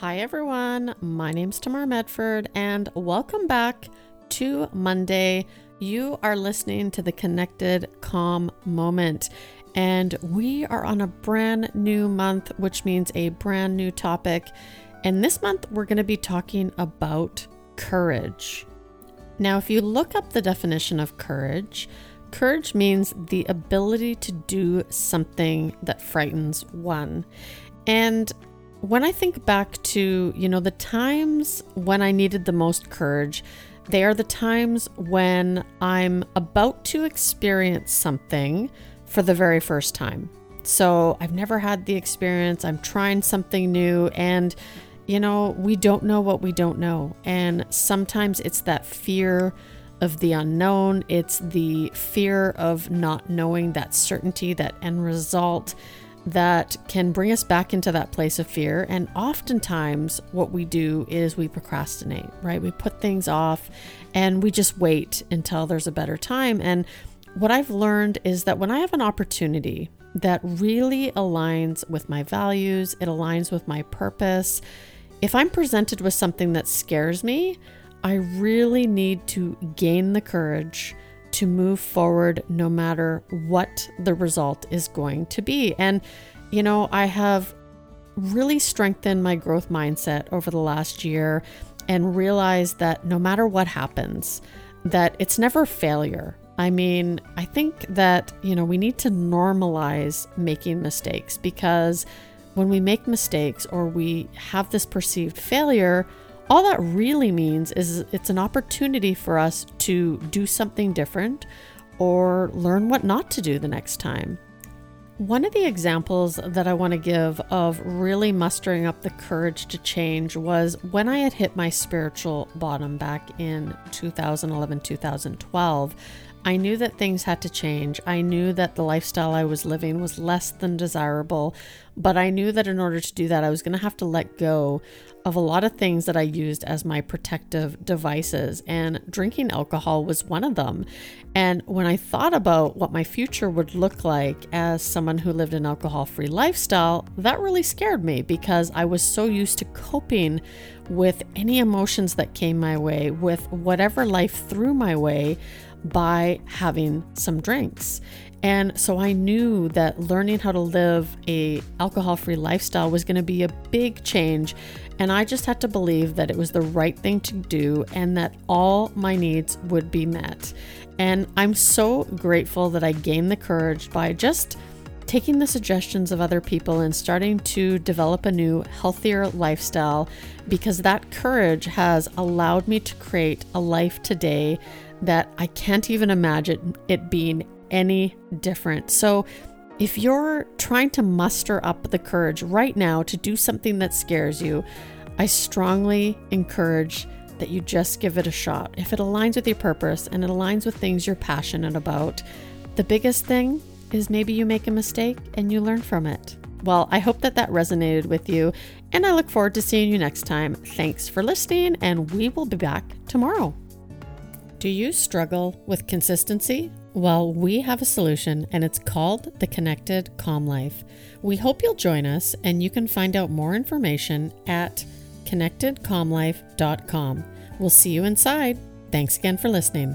Hi, everyone. My name's Tamar Medford, and welcome back to Monday. You are listening to the Connected Calm Moment, and we are on a brand new month, which means a brand new topic. And this month, we're going to be talking about courage. Now, if you look up the definition of courage, courage means the ability to do something that frightens one. And when I think back to, you know, the times when I needed the most courage, they are the times when I'm about to experience something for the very first time. So I've never had the experience, I'm trying something new, and, you know, we don't know what we don't know. And sometimes it's that fear of the unknown, it's the fear of not knowing that certainty, that end result that can bring us back into that place of fear. And oftentimes, what we do is we procrastinate, right? We put things off and we just wait until there's a better time. And what I've learned is that when I have an opportunity that really aligns with my values, it aligns with my purpose, if I'm presented with something that scares me, I really need to gain the courage to move forward no matter what the result is going to be. And, you know, I have really strengthened my growth mindset over the last year and realized that no matter what happens, that it's never failure. I mean, I think that, you know, we need to normalize making mistakes because when we make mistakes or we have this perceived failure, all that really means is it's an opportunity for us to do something different or learn what not to do the next time. One of the examples that I want to give of really mustering up the courage to change was when I had hit my spiritual bottom back in 2011 2012. I knew that things had to change. I knew that the lifestyle I was living was less than desirable, but I knew that in order to do that, I was going to have to let go of a lot of things that I used as my protective devices, and drinking alcohol was one of them. And when I thought about what my future would look like as someone who lived an alcohol free lifestyle, that really scared me because I was so used to coping with any emotions that came my way, with whatever life threw my way by having some drinks. And so I knew that learning how to live a alcohol-free lifestyle was going to be a big change, and I just had to believe that it was the right thing to do and that all my needs would be met. And I'm so grateful that I gained the courage by just taking the suggestions of other people and starting to develop a new, healthier lifestyle because that courage has allowed me to create a life today that I can't even imagine it being any different. So, if you're trying to muster up the courage right now to do something that scares you, I strongly encourage that you just give it a shot. If it aligns with your purpose and it aligns with things you're passionate about, the biggest thing is maybe you make a mistake and you learn from it. Well, I hope that that resonated with you, and I look forward to seeing you next time. Thanks for listening, and we will be back tomorrow. Do you struggle with consistency? Well, we have a solution and it's called the Connected Calm Life. We hope you'll join us and you can find out more information at connectedcalmlife.com. We'll see you inside. Thanks again for listening.